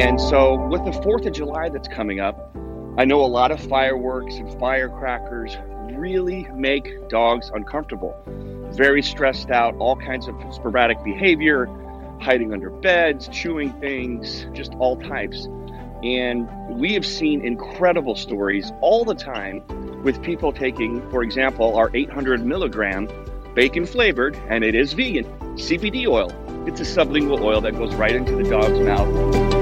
And so, with the 4th of July that's coming up, I know a lot of fireworks and firecrackers really make dogs uncomfortable. Very stressed out, all kinds of sporadic behavior, hiding under beds, chewing things, just all types. And we have seen incredible stories all the time with people taking, for example, our 800 milligram bacon flavored, and it is vegan, CBD oil. It's a sublingual oil that goes right into the dog's mouth.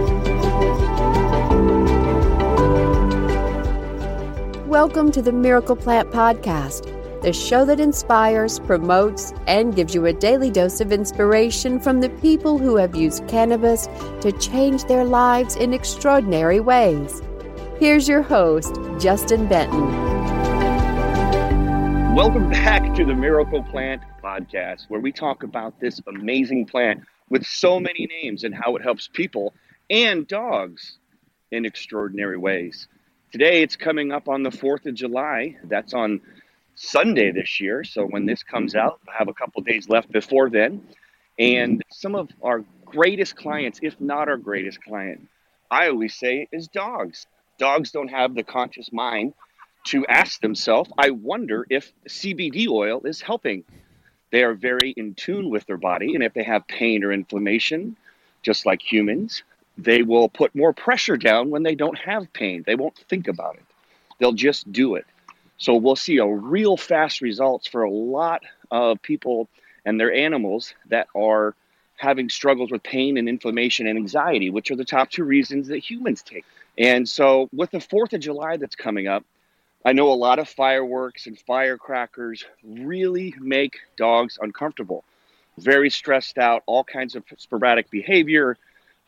Welcome to the Miracle Plant Podcast, the show that inspires, promotes, and gives you a daily dose of inspiration from the people who have used cannabis to change their lives in extraordinary ways. Here's your host, Justin Benton. Welcome back to the Miracle Plant Podcast, where we talk about this amazing plant with so many names and how it helps people and dogs in extraordinary ways. Today it's coming up on the 4th of July. That's on Sunday this year. So when this comes out, I have a couple days left before then. And some of our greatest clients, if not our greatest client, I always say is dogs. Dogs don't have the conscious mind to ask themselves, I wonder if CBD oil is helping. They are very in tune with their body. And if they have pain or inflammation, just like humans, they will put more pressure down when they don't have pain. They won't think about it. They'll just do it. So we'll see a real fast results for a lot of people and their animals that are having struggles with pain and inflammation and anxiety, which are the top two reasons that humans take. And so with the 4th of July that's coming up, I know a lot of fireworks and firecrackers really make dogs uncomfortable. Very stressed out, all kinds of sporadic behavior,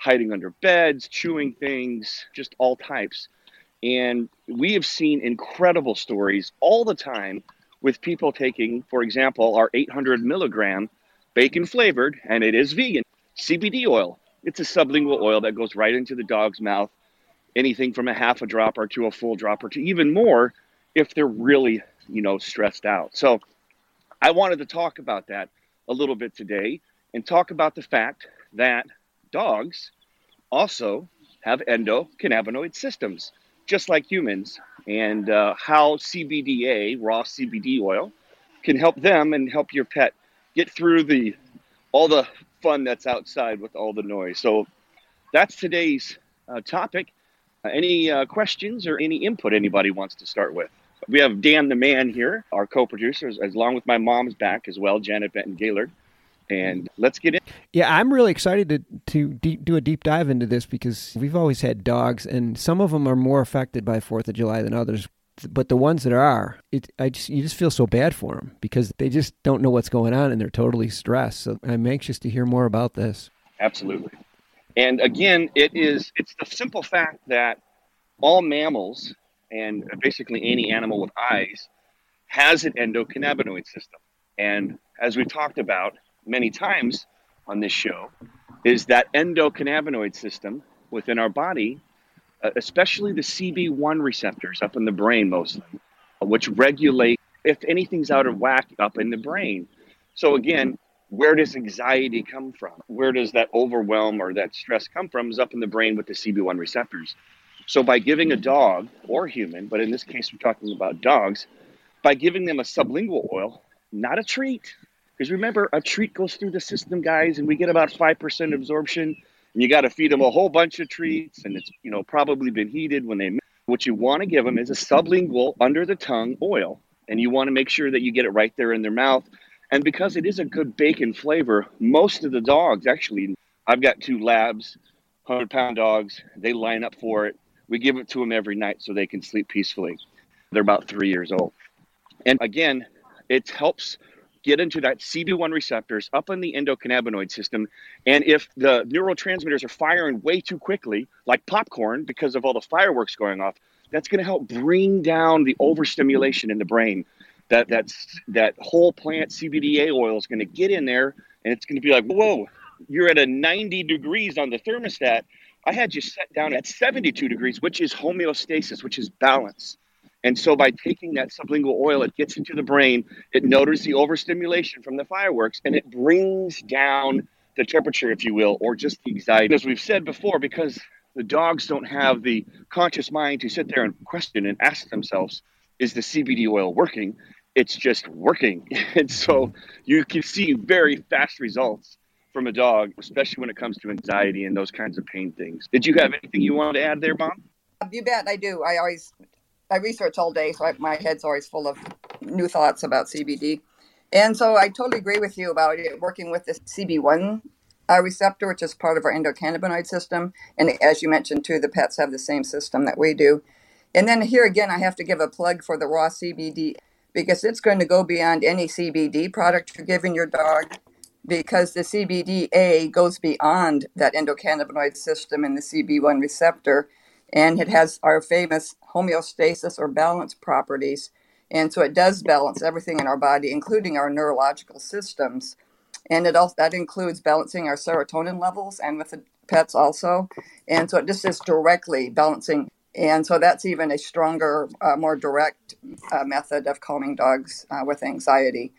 hiding under beds, chewing mm-hmm. things, just all types. And we have seen incredible stories all the time with people taking, for example, our 800 milligram bacon flavored, and it is vegan, CBD oil. It's a sublingual oil that goes right into the dog's mouth, anything from a half a drop or to a full drop or to even more if they're really, you know, stressed out. So I wanted to talk about that a little bit today and talk about the fact that dogs also have endocannabinoid systems, just like humans, and uh, how CBDA, raw CBD oil, can help them and help your pet get through the all the fun that's outside with all the noise. So that's today's uh, topic. Uh, any uh, questions or any input anybody wants to start with? We have Dan the Man here, our co-producer, as, along with my mom's back as well, Janet Benton Gaylord and let's get in. Yeah, I'm really excited to to deep, do a deep dive into this because we've always had dogs, and some of them are more affected by Fourth of July than others. But the ones that are, it I just you just feel so bad for them because they just don't know what's going on and they're totally stressed. So I'm anxious to hear more about this. Absolutely, and again, it is it's the simple fact that all mammals and basically any animal with eyes has an endocannabinoid system. And as we talked about, many times on this show is that endocannabinoid system within our body, uh, especially the CB1 receptors up in the brain mostly, which regulate if anything's out of whack up in the brain. So again, where does anxiety come from? Where does that overwhelm or that stress come from? Is up in the brain with the CB1 receptors. So by giving a dog or human, but in this case we're talking about dogs, by giving them a sublingual oil, not a treat, because remember, a treat goes through the system, guys, and we get about 5% absorption. And you got to feed them a whole bunch of treats, and it's you know probably been heated when they. What you want to give them is a sublingual, under the tongue oil, and you want to make sure that you get it right there in their mouth. And because it is a good bacon flavor, most of the dogs actually, I've got two labs, 100 pound dogs, they line up for it. We give it to them every night so they can sleep peacefully. They're about three years old. And again, it helps get into that CB1 receptors up in the endocannabinoid system. And if the neurotransmitters are firing way too quickly, like popcorn, because of all the fireworks going off, that's going to help bring down the overstimulation in the brain. That that's that whole plant CBDA oil is going to get in there, and it's going to be like, whoa, you're at a 90 degrees on the thermostat. I had you set down at 72 degrees, which is homeostasis, which is balance. And so by taking that sublingual oil, it gets into the brain, it notices the overstimulation from the fireworks, and it brings down the temperature, if you will, or just the anxiety. As we've said before, because The dogs don't have the conscious mind to sit there and question and ask themselves, is the CBD oil working? It's just working. and so you can see very fast results from a dog, especially when it comes to anxiety and those kinds of pain things. Did you have anything you wanted to add there, Bob? You bet I do. I always I research all day, so I, my head's always full of new thoughts about CBD. And so I totally agree with you about it, working with the CB1 uh, receptor, which is part of our endocannabinoid system. And as you mentioned, too, the pets have the same system that we do. And then here again, I have to give a plug for the raw CBD because it's going to go beyond any CBD product you're giving your dog because the CBDA goes beyond that endocannabinoid system and the CB1 receptor. And it has our famous homeostasis or balance properties. And so it does balance everything in our body, including our neurological systems. And it also that includes balancing our serotonin levels and with the pets also. And so it just is directly balancing. And so that's even a stronger, uh, more direct uh, method of calming dogs uh, with anxiety.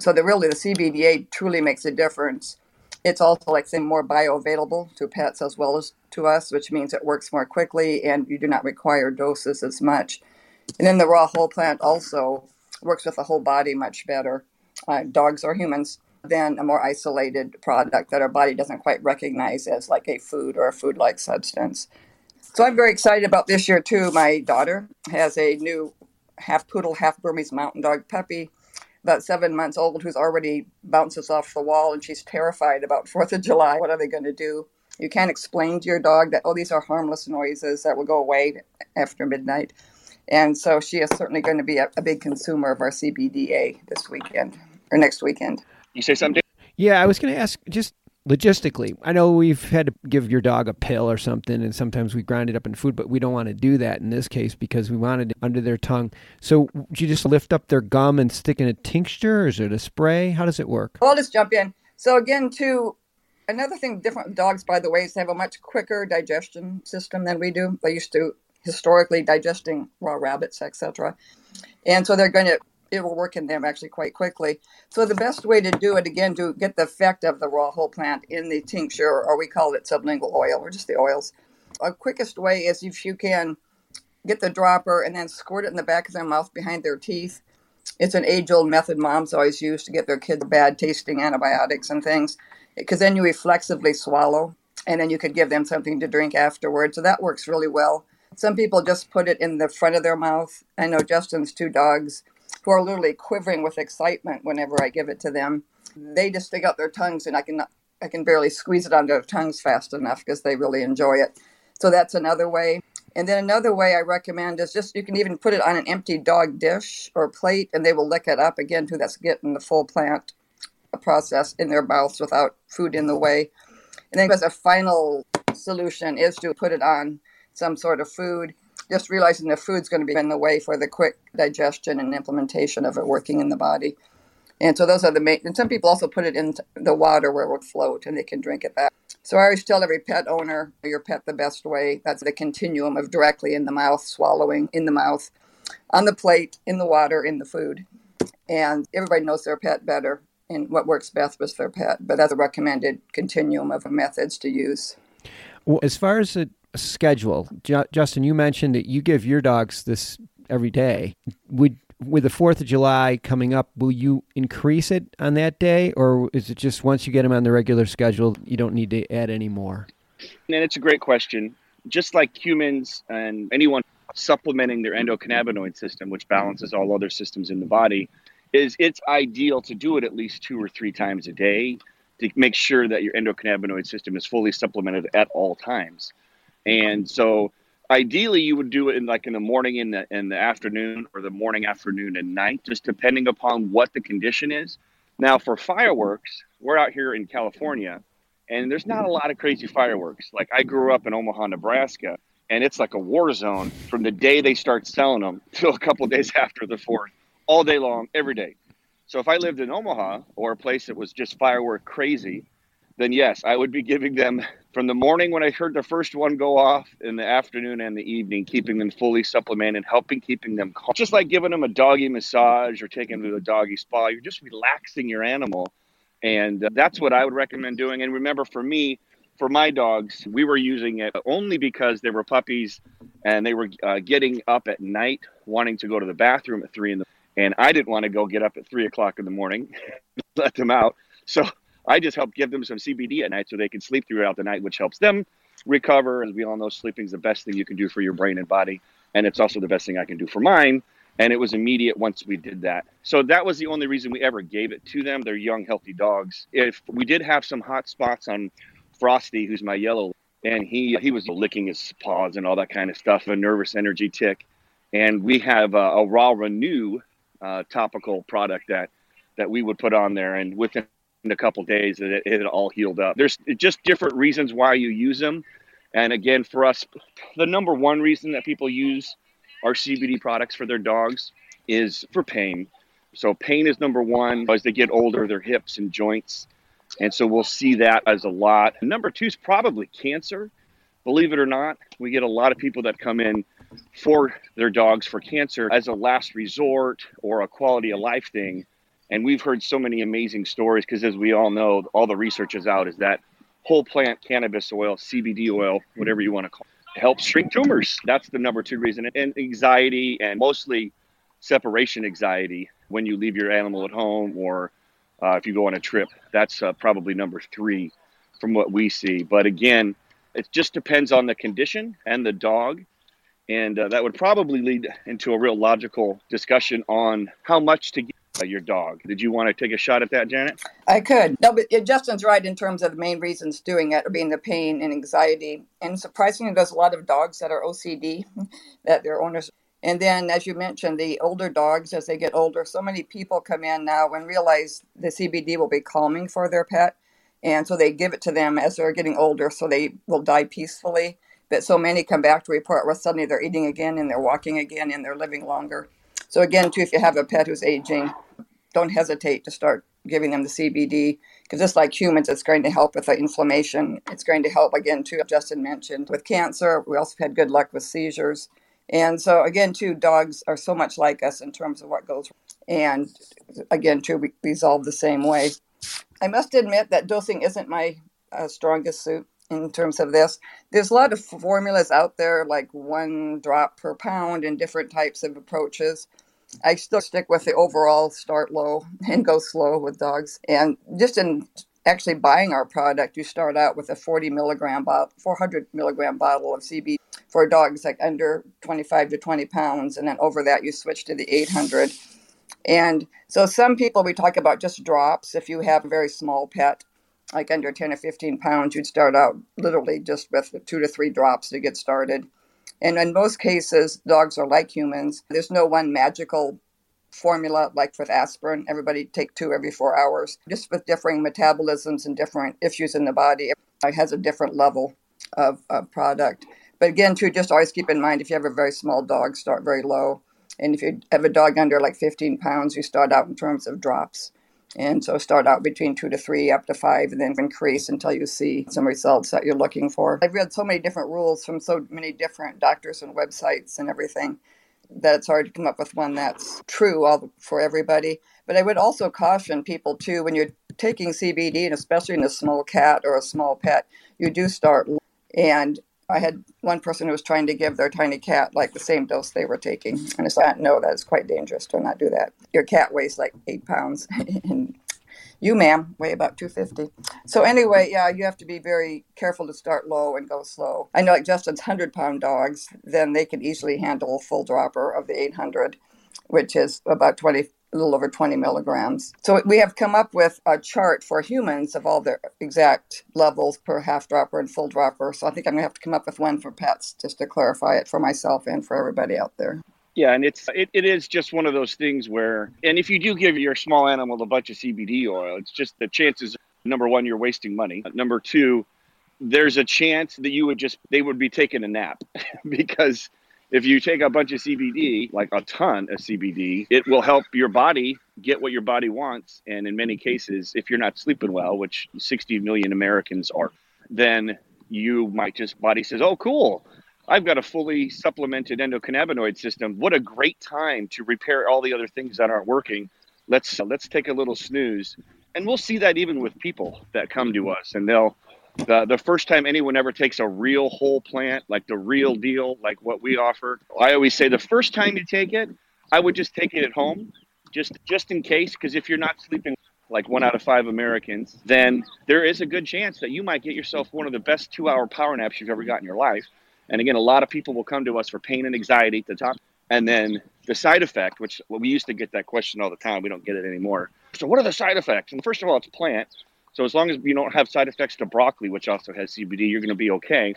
So that really the CBDA truly makes a difference. It's also like saying more bioavailable to pets as well as to us, which means it works more quickly and you do not require doses as much. And then the raw whole plant also works with the whole body much better, uh, dogs or humans, than a more isolated product that our body doesn't quite recognize as like a food or a food like substance. So I'm very excited about this year too. My daughter has a new half poodle, half Burmese mountain dog puppy, about seven months old, who's already bounces off the wall and she's terrified about Fourth of July. What are they going to do? You can't explain to your dog that, oh, these are harmless noises that will go away after midnight. And so she is certainly going to be a, a big consumer of our CBDA this weekend or next weekend. You say something? Yeah, I was going to ask just logistically. I know we've had to give your dog a pill or something, and sometimes we grind it up in food, but we don't want to do that in this case because we wanted it under their tongue. So, do you just lift up their gum and stick in a tincture, or is it a spray? How does it work? I'll just jump in. So, again, too, another thing different dogs, by the way, is they have a much quicker digestion system than we do. They used to historically digesting raw rabbits, etc. And so they're going to it will work in them actually quite quickly. So the best way to do it again to get the effect of the raw whole plant in the tincture, or we call it sublingual oil, or just the oils. A quickest way is if you can get the dropper and then squirt it in the back of their mouth behind their teeth. It's an age-old method moms always use to get their kids bad tasting antibiotics and things, because then you reflexively swallow, and then you could give them something to drink afterwards. So that works really well. Some people just put it in the front of their mouth. I know Justin's two dogs who are literally quivering with excitement whenever I give it to them. They just stick out their tongues, and I can I can barely squeeze it onto their tongues fast enough because they really enjoy it. So that's another way. And then another way I recommend is just you can even put it on an empty dog dish or plate, and they will lick it up again. Too, that's getting the full plant process in their mouths without food in the way. And then as a final solution is to put it on some sort of food just realizing the food's going to be in the way for the quick digestion and implementation of it working in the body. And so those are the main. And some people also put it in the water where it would float, and they can drink it back. So I always tell every pet owner, your pet the best way. That's the continuum of directly in the mouth, swallowing in the mouth, on the plate, in the water, in the food. And everybody knows their pet better and what works best with their pet. But that's a recommended continuum of methods to use. Well, as far as the schedule. Justin, you mentioned that you give your dogs this every day. Would with the Fourth of July coming up, will you increase it on that day, or is it just once you get them on the regular schedule, you don't need to add any more? And it's a great question. Just like humans and anyone supplementing their endocannabinoid system, which balances all other systems in the body, is it's ideal to do it at least two or three times a day to make sure that your endocannabinoid system is fully supplemented at all times. And so ideally you would do it in like in the morning in the in the afternoon or the morning afternoon and night just depending upon what the condition is. Now for fireworks we're out here in california and there's not a lot of crazy fireworks. Like i grew up in omaha nebraska and it's like a war zone from the day they start selling them till a couple days after the fourth all day long every day. So if i lived in omaha or a place that was just firework crazy then yes, I would be giving them from the morning when I heard the first one go off in the afternoon and the evening, keeping them fully supplemented, helping keeping them calm. Just like giving them a doggy massage or taking them to a doggy spa, you're just relaxing your animal. And uh, that's what I would recommend doing. And remember, for me, for my dogs, we were using it only because they were puppies and they were uh, getting up at night, wanting to go to the bathroom at three in the and I didn't want to go get up at three o'clock in the morning, let them out. So I just helped give them some CBD at night so they can sleep throughout the night, which helps them recover. As we all know, sleeping is the best thing you can do for your brain and body, and it's also the best thing I can do for mine. And it was immediate once we did that. So that was the only reason we ever gave it to them. They're young, healthy dogs. If we did have some hot spots on Frosty, who's my yellow, and he he was licking his paws and all that kind of stuff, a nervous energy tick. And we have a, a raw renew uh, topical product that that we would put on there, and within a couple days, it, it all healed up. There's just different reasons why you use them, and again, for us, the number one reason that people use our CBD products for their dogs is for pain. So pain is number one. As they get older, their hips and joints and so we'll see that as a lot. Number two is probably cancer. Believe it or not, we get a lot of people that come in for their dogs for cancer as a last resort or a quality of life thing. And we've heard so many amazing stories because, as we all know, all the research is out is that whole plant cannabis oil, CBD oil, whatever you want to call it, helps shrink tumors. That's the number two reason. And anxiety and mostly separation anxiety when you leave your animal at home or uh, if you go on a trip. That's uh, probably number three from what we see. But again, it just depends on the condition and the dog. And uh, that would probably lead into a real logical discussion on how much to give Uh, your dog. Did you want to take a shot at that, Janet? I could. No, but Justin's right in terms of the main reasons doing it, being the pain and anxiety. And surprisingly, there's a lot of dogs that are OCD that their owners and then, as you mentioned, the older dogs, as they get older, so many people come in now and realize the CBD will be calming for their pet. And so they give it to them as they're getting older so they will die peacefully. But so many come back to report where suddenly they're eating again and they're walking again and they're living longer. So, again, too, if you have a pet who's aging, don't hesitate to start giving them the CBD because just like humans, it's going to help with the inflammation. It's going to help, again, too, Justin mentioned, with cancer. We also had good luck with seizures. And so, again, too, dogs are so much like us in terms of what goes. And again, too, we resolve the same way. I must admit that dosing isn't my uh, strongest suit in terms of this. There's a lot of formulas out there, like one drop per pound and different types of approaches. I still stick with the overall start low and go slow with dogs. And just in actually buying our product, you start out with a 40 milligram bottle, 400 milligram bottle of CBD for dogs like under 25 to 20 pounds, and then over that you switch to the 800. And so some people we talk about just drops. If you have a very small pet, like under 10 or 15 pounds, you'd start out literally just with two to three drops to get started. And in most cases, dogs are like humans. There's no one magical formula like with aspirin. Everybody take two every four hours. Just with differing metabolisms and different issues in the body, it has a different level of, of product. But again, too, just always keep in mind if you have a very small dog, start very low. And if you have a dog under like 15 pounds, you start out in terms of drops. And so start out between two to three, up to five, and then increase until you see some results that you're looking for. I've read so many different rules from so many different doctors and websites and everything that it's hard to come up with one that's true all for everybody. But I would also caution people too when you're taking CBD, and especially in a small cat or a small pet, you do start. And I had one person who was trying to give their tiny cat like the same dose they were taking. And I said, no, that is quite dangerous. Do not do that. Your cat weighs like eight pounds. and you, ma'am, weigh about 250. So, anyway, yeah, you have to be very careful to start low and go slow. I know, like Justin's 100 pound dogs, then they can easily handle a full dropper of the 800, which is about 20 a little over 20 milligrams. So we have come up with a chart for humans of all their exact levels per half dropper and full dropper. So I think I'm going to have to come up with one for pets just to clarify it for myself and for everybody out there. Yeah, and it's it, it is just one of those things where, and if you do give your small animal a bunch of CBD oil, it's just the chances. Number one, you're wasting money. Number two, there's a chance that you would just they would be taking a nap because if you take a bunch of CBD, like a ton of CBD, it will help your body get what your body wants. And in many cases, if you're not sleeping well, which 60 million Americans are, then you might just body says, "Oh, cool." I've got a fully supplemented endocannabinoid system. What a great time to repair all the other things that aren't working. Let's let's take a little snooze. And we'll see that even with people that come to us and they'll The, the first time anyone ever takes a real whole plant, like the real deal, like what we offer, I always say the first time you take it, I would just take it at home, just just in case, because if you're not sleeping like one out of five Americans, then there is a good chance that you might get yourself one of the best two hour power naps you've ever got in your life. And again, a lot of people will come to us for pain and anxiety at the top. And then the side effect, which well, we used to get that question all the time, we don't get it anymore. So, what are the side effects? And first of all, it's plant. So, as long as you don't have side effects to broccoli, which also has CBD, you're going to be okay.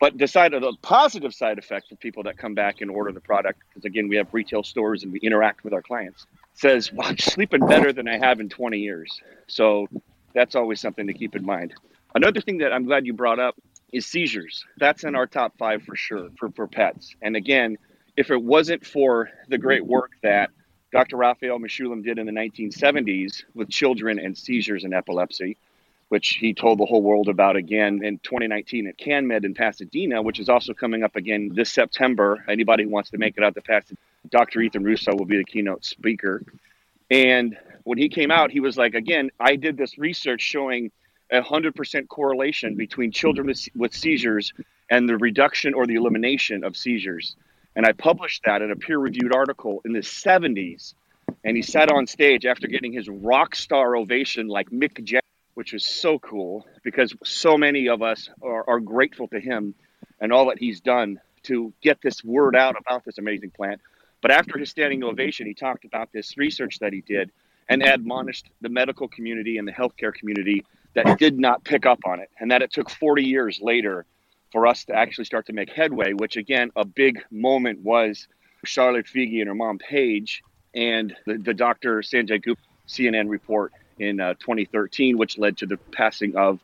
But of the positive side effect for people that come back and order the product, because again, we have retail stores and we interact with our clients, says, well, I'm sleeping better than I have in 20 years. So that's always something to keep in mind. Another thing that I'm glad you brought up is seizures. That's in our top five for sure for, for pets. And again, if it wasn't for the great work that Dr. Raphael Mechoulam did in the 1970s with children and seizures and epilepsy, which he told the whole world about again in 2019 at CannMed in Pasadena, which is also coming up again this September. Anybody who wants to make it out to Pasadena, Dr. Ethan Russo will be the keynote speaker. And when he came out, he was like, again, I did this research showing a 100% correlation between children with, with seizures and the reduction or the elimination of seizures. And I published that in a peer reviewed article in the 70s. And he sat on stage after getting his rock star ovation like Mick Jagger, which was so cool because so many of us are, are grateful to him and all that he's done to get this word out about this amazing plant. But after his standing ovation, he talked about this research that he did and admonished the medical community and the healthcare community that did not pick up on it and that it took 40 years later for us to actually start to make headway, which again, a big moment was Charlotte Figi and her mom, Paige, and the, the Dr. Sanjay Gupta CNN report in uh, 2013, which led to the passing of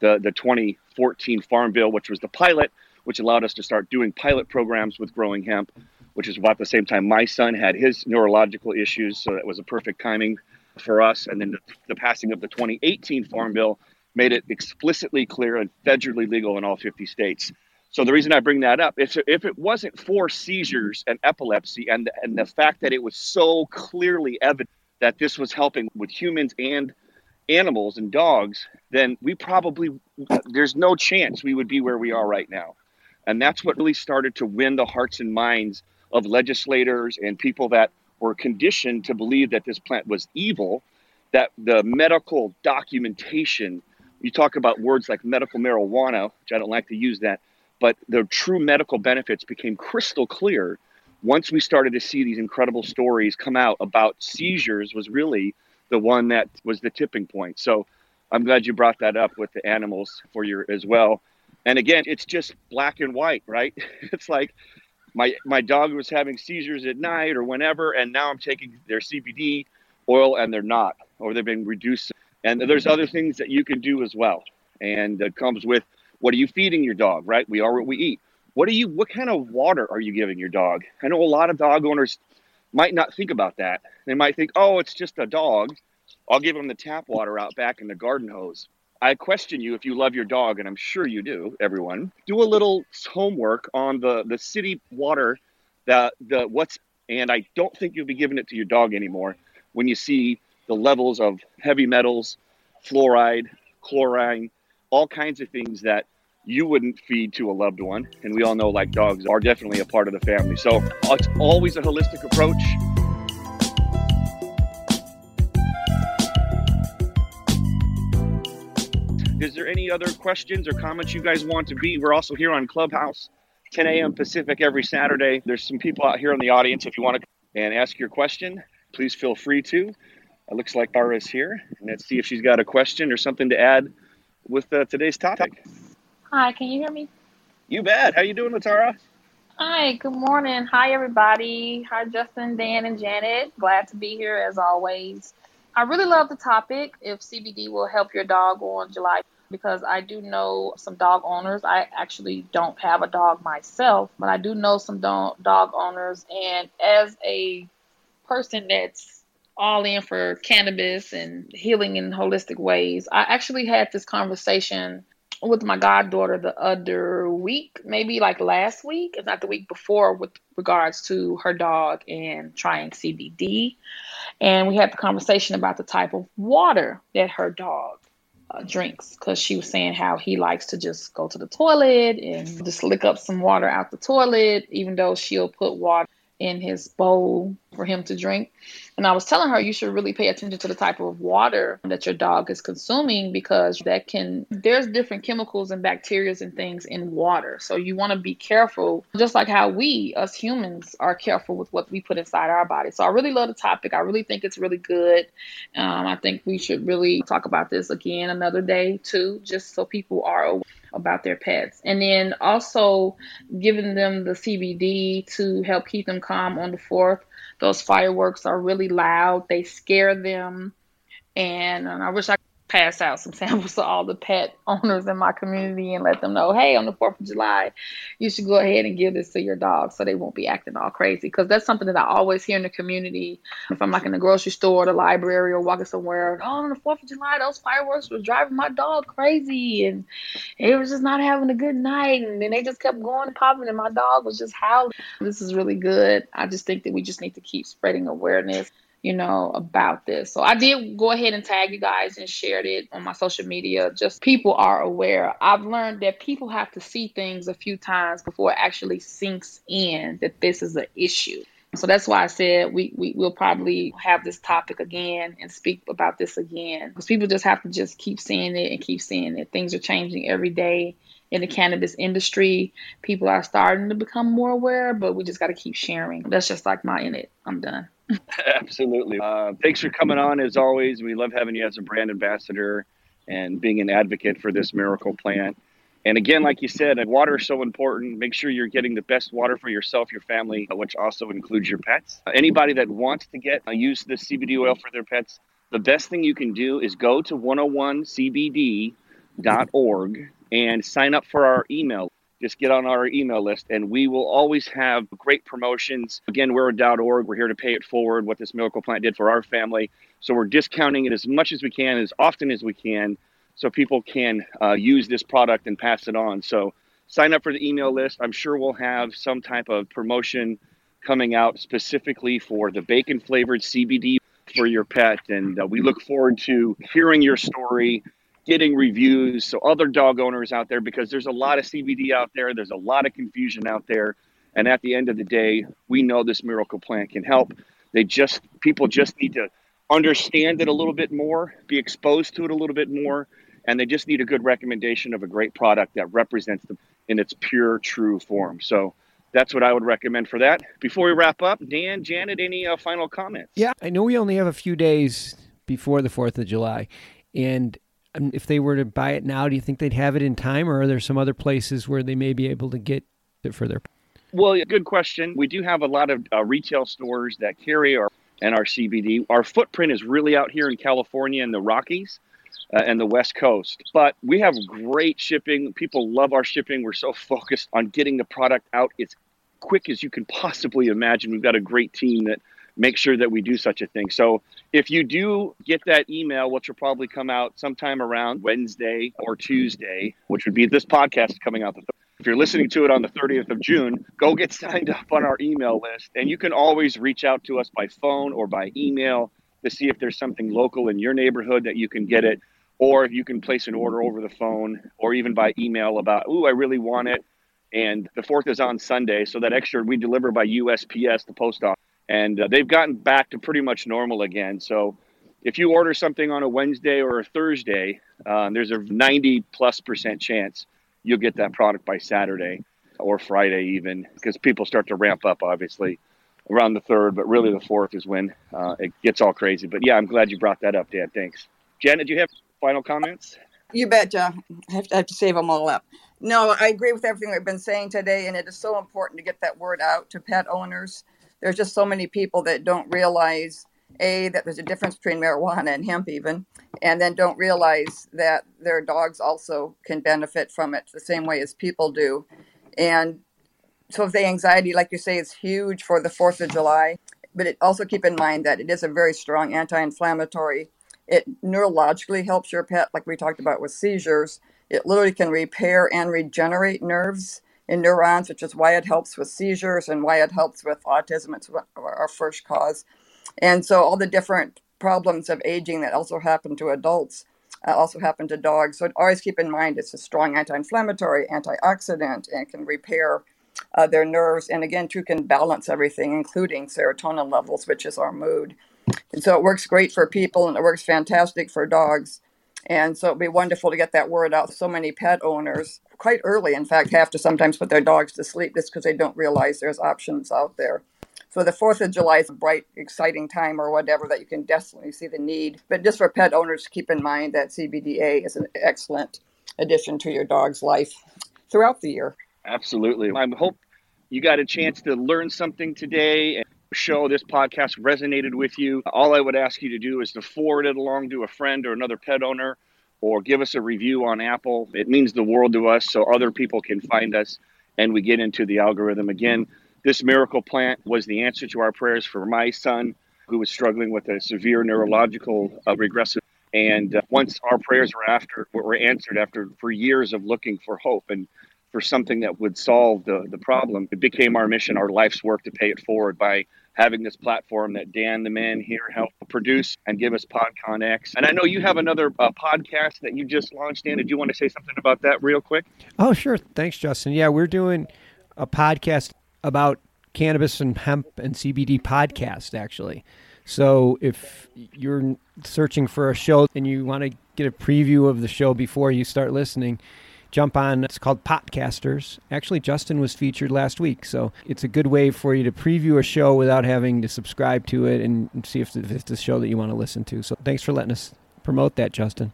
the, the 2014 Farm Bill, which was the pilot, which allowed us to start doing pilot programs with growing hemp, which is about the same time my son had his neurological issues. So that was a perfect timing for us. And then the, the passing of the 2018 Farm Bill made it explicitly clear and federally legal in all 50 states. So the reason I bring that up is if it wasn't for seizures and epilepsy and and the fact that it was so clearly evident that this was helping with humans and animals and dogs, then we probably there's no chance we would be where we are right now. And that's what really started to win the hearts and minds of legislators and people that were conditioned to believe that this plant was evil, that the medical documentation you talk about words like medical marijuana, which I don't like to use that, but the true medical benefits became crystal clear once we started to see these incredible stories come out about seizures was really the one that was the tipping point. So I'm glad you brought that up with the animals for your as well. And again, it's just black and white, right? It's like my my dog was having seizures at night or whenever, and now I'm taking their CBD oil and they're not, or they've been reduced and there's other things that you can do as well. And it comes with what are you feeding your dog, right? We are what we eat. What are you what kind of water are you giving your dog? I know a lot of dog owners might not think about that. They might think, "Oh, it's just a dog. I'll give them the tap water out back in the garden hose." I question you if you love your dog, and I'm sure you do, everyone. Do a little homework on the the city water, the the what's and I don't think you'll be giving it to your dog anymore when you see the levels of heavy metals, fluoride, chlorine, all kinds of things that you wouldn't feed to a loved one. And we all know, like dogs, are definitely a part of the family. So uh, it's always a holistic approach. Is there any other questions or comments you guys want to be? We're also here on Clubhouse, 10 a.m. Pacific every Saturday. There's some people out here in the audience. If you want to and ask your question, please feel free to. It looks like Tara's here. Let's see if she's got a question or something to add with uh, today's topic. Hi, can you hear me? You bet. How you doing, Tara? Hi, good morning. Hi, everybody. Hi, Justin, Dan, and Janet. Glad to be here as always. I really love the topic if CBD will help your dog on July because I do know some dog owners. I actually don't have a dog myself, but I do know some dog owners. And as a person that's all in for cannabis and healing in holistic ways. I actually had this conversation with my goddaughter the other week, maybe like last week, if not the week before, with regards to her dog and trying CBD. And we had the conversation about the type of water that her dog uh, drinks because she was saying how he likes to just go to the toilet and just lick up some water out the toilet, even though she'll put water in his bowl for him to drink. And I was telling her you should really pay attention to the type of water that your dog is consuming because that can there's different chemicals and bacteria and things in water. So you want to be careful, just like how we us humans are careful with what we put inside our body. So I really love the topic. I really think it's really good. Um, I think we should really talk about this again another day too, just so people are aware about their pets. And then also giving them the CBD to help keep them calm on the fourth. Those fireworks are really loud, they scare them. And, and I wish I pass out some samples to all the pet owners in my community and let them know, hey, on the 4th of July, you should go ahead and give this to your dog so they won't be acting all crazy. Because that's something that I always hear in the community. If I'm like in the grocery store, or the library, or walking somewhere, oh, on the 4th of July, those fireworks were driving my dog crazy. And it was just not having a good night. And then they just kept going and popping, and my dog was just howling. This is really good. I just think that we just need to keep spreading awareness you know, about this. So I did go ahead and tag you guys and shared it on my social media. Just people are aware. I've learned that people have to see things a few times before it actually sinks in that this is an issue. So that's why I said we, we will probably have this topic again and speak about this again because people just have to just keep seeing it and keep seeing it. Things are changing every day in the cannabis industry. People are starting to become more aware, but we just got to keep sharing. That's just like my in it. I'm done. Absolutely. Uh, thanks for coming on as always. We love having you as a brand ambassador and being an advocate for this miracle plant. And again, like you said, water is so important. Make sure you're getting the best water for yourself, your family, which also includes your pets. Uh, anybody that wants to get uh, use the CBD oil for their pets, the best thing you can do is go to 101cbd.org and sign up for our email just get on our email list and we will always have great promotions. Again, we're .org. We're here to pay it forward what this miracle plant did for our family. So we're discounting it as much as we can, as often as we can, so people can uh, use this product and pass it on. So sign up for the email list. I'm sure we'll have some type of promotion coming out specifically for the bacon flavored CBD for your pet. And uh, we look forward to hearing your story getting reviews so other dog owners out there because there's a lot of CBD out there, there's a lot of confusion out there, and at the end of the day, we know this miracle plant can help. They just people just need to understand it a little bit more, be exposed to it a little bit more, and they just need a good recommendation of a great product that represents them in its pure, true form. So that's what I would recommend for that. Before we wrap up, Dan, Janet, any uh, final comments? Yeah, I know we only have a few days before the 4th of July. And if they were to buy it now, do you think they'd have it in time, or are there some other places where they may be able to get it for their? Well, good question. We do have a lot of uh, retail stores that carry our and our CBD. Our footprint is really out here in California and the Rockies. Uh, and the West Coast. But we have great shipping. People love our shipping. We're so focused on getting the product out as quick as you can possibly imagine. We've got a great team that make sure that we do such a thing. So if you do get that email, which will probably come out sometime around Wednesday or Tuesday, which would be this podcast coming out the if you're listening to it on the 30th of June, go get signed up on our email list. And you can always reach out to us by phone or by email to see if there's something local in your neighborhood that you can get it, or if you can place an order over the phone or even by email about, ooh, I really want it. And the 4th is on Sunday, so that extra we deliver by USPS, the post office and uh, they've gotten back to pretty much normal again. So if you order something on a Wednesday or a Thursday, uh, there's a 90 plus percent chance you'll get that product by Saturday or Friday, even because people start to ramp up, obviously, around the third, but really the fourth is when uh, it gets all crazy. But yeah, I'm glad you brought that up, Dan. Thanks. Janet, do you have final comments? You betcha. I have to, I have to save them all up. No, I agree with everything we've been saying today, and it is so important to get that word out to pet owners there's just so many people that don't realize a that there's a difference between marijuana and hemp even and then don't realize that their dogs also can benefit from it the same way as people do. And so if the anxiety like you say is huge for the fourth of july but it also keep in mind that it is a very strong anti-inflammatory. It neurologically helps your pet like we talked about with seizures. It literally can repair and regenerate nerves in neurons, which is why it helps with seizures and why it helps with autism. It's our first cause. And so all the different problems of aging that also happen to adults uh, also happen to dogs. So always keep in mind it's a strong anti-inflammatory, antioxidant, and can repair uh, their nerves. And again, too, can balance everything, including serotonin levels, which is our mood. And so it works great for people, and it works fantastic for dogs. And so it'd be wonderful to get that word out. So many pet owners, quite early, in fact, have to sometimes put their dogs to sleep just because they don't realize there's options out there. So the 4th of July is a bright, exciting time or whatever that you can definitely see the need. But just for pet owners, to keep in mind that CBDA is an excellent addition to your dog's life throughout the year. Absolutely. I hope you got a chance to learn something today show this podcast resonated with you. All I would ask you to do is to forward it along to a friend or another pet owner or give us a review on Apple. It means the world to us so other people can find us and we get into the algorithm again. This miracle plant was the answer to our prayers for my son, who was struggling with a severe neurological uh, regressive. And uh, once our prayers were after were answered after for years of looking for hope and for something that would solve the, the problem, it became our mission, our life's work to pay it forward by having this platform that Dan, the man here, helped produce and give us PodConx. And I know you have another uh, podcast that you just launched, Dan. Did you want to say something about that real quick? Oh, sure. Thanks, Justin. Yeah, we're doing a podcast about cannabis and hemp and CBD podcast, actually. So if you're searching for a show and you want to get a preview of the show before you start listening, jump on. It's called Podcasters. Actually, Justin was featured last week, so it's a good way for you to preview a show without having to subscribe to it and see if it's a show that you want to listen to. So thanks for letting us promote that, Justin.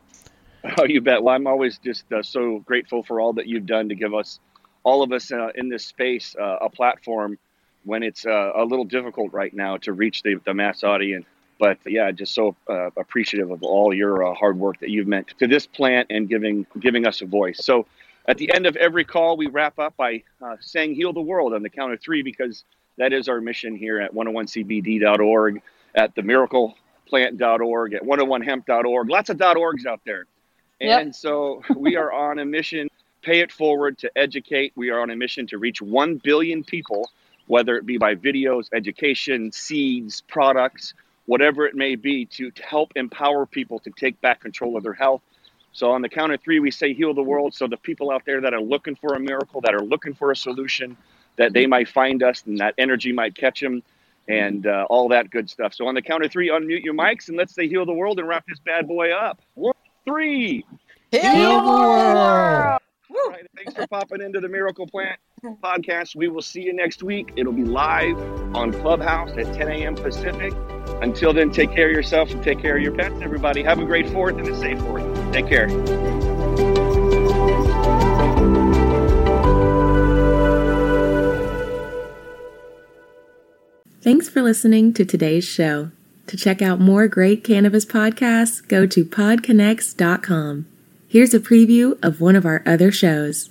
Oh, you bet. Well, I'm always just uh, so grateful for all that you've done to give us all of us uh, in this space uh, a platform when it's uh, a little difficult right now to reach the, the mass audience. But yeah, just so uh, appreciative of all your uh, hard work that you've meant to this plant and giving giving us a voice. So at the end of every call, we wrap up by uh, saying "Heal the World" on the count of three because that is our mission here at 101cbd.org, at themiracleplant.org, at 101hemp.org. Lots of .orgs out there. And yep. so we are on a mission pay it forward to educate. We are on a mission to reach 1 billion people, whether it be by videos, education, seeds, products, whatever it may be, to, to help empower people to take back control of their health. So, on the count of three, we say heal the world. So, the people out there that are looking for a miracle, that are looking for a solution, that they might find us and that energy might catch them and uh, all that good stuff. So, on the count of three, unmute your mics and let's say heal the world and wrap this bad boy up. One, three. Heal, heal the world. All right, thanks for popping into the Miracle Plant podcast. We will see you next week. It'll be live on Clubhouse at 10 a.m. Pacific. Until then, take care of yourself and take care of your pets, everybody. Have a great fourth and a safe fourth. Take care. Thanks for listening to today's show. To check out more great cannabis podcasts, go to podconx.com. Here's a preview of one of our other shows.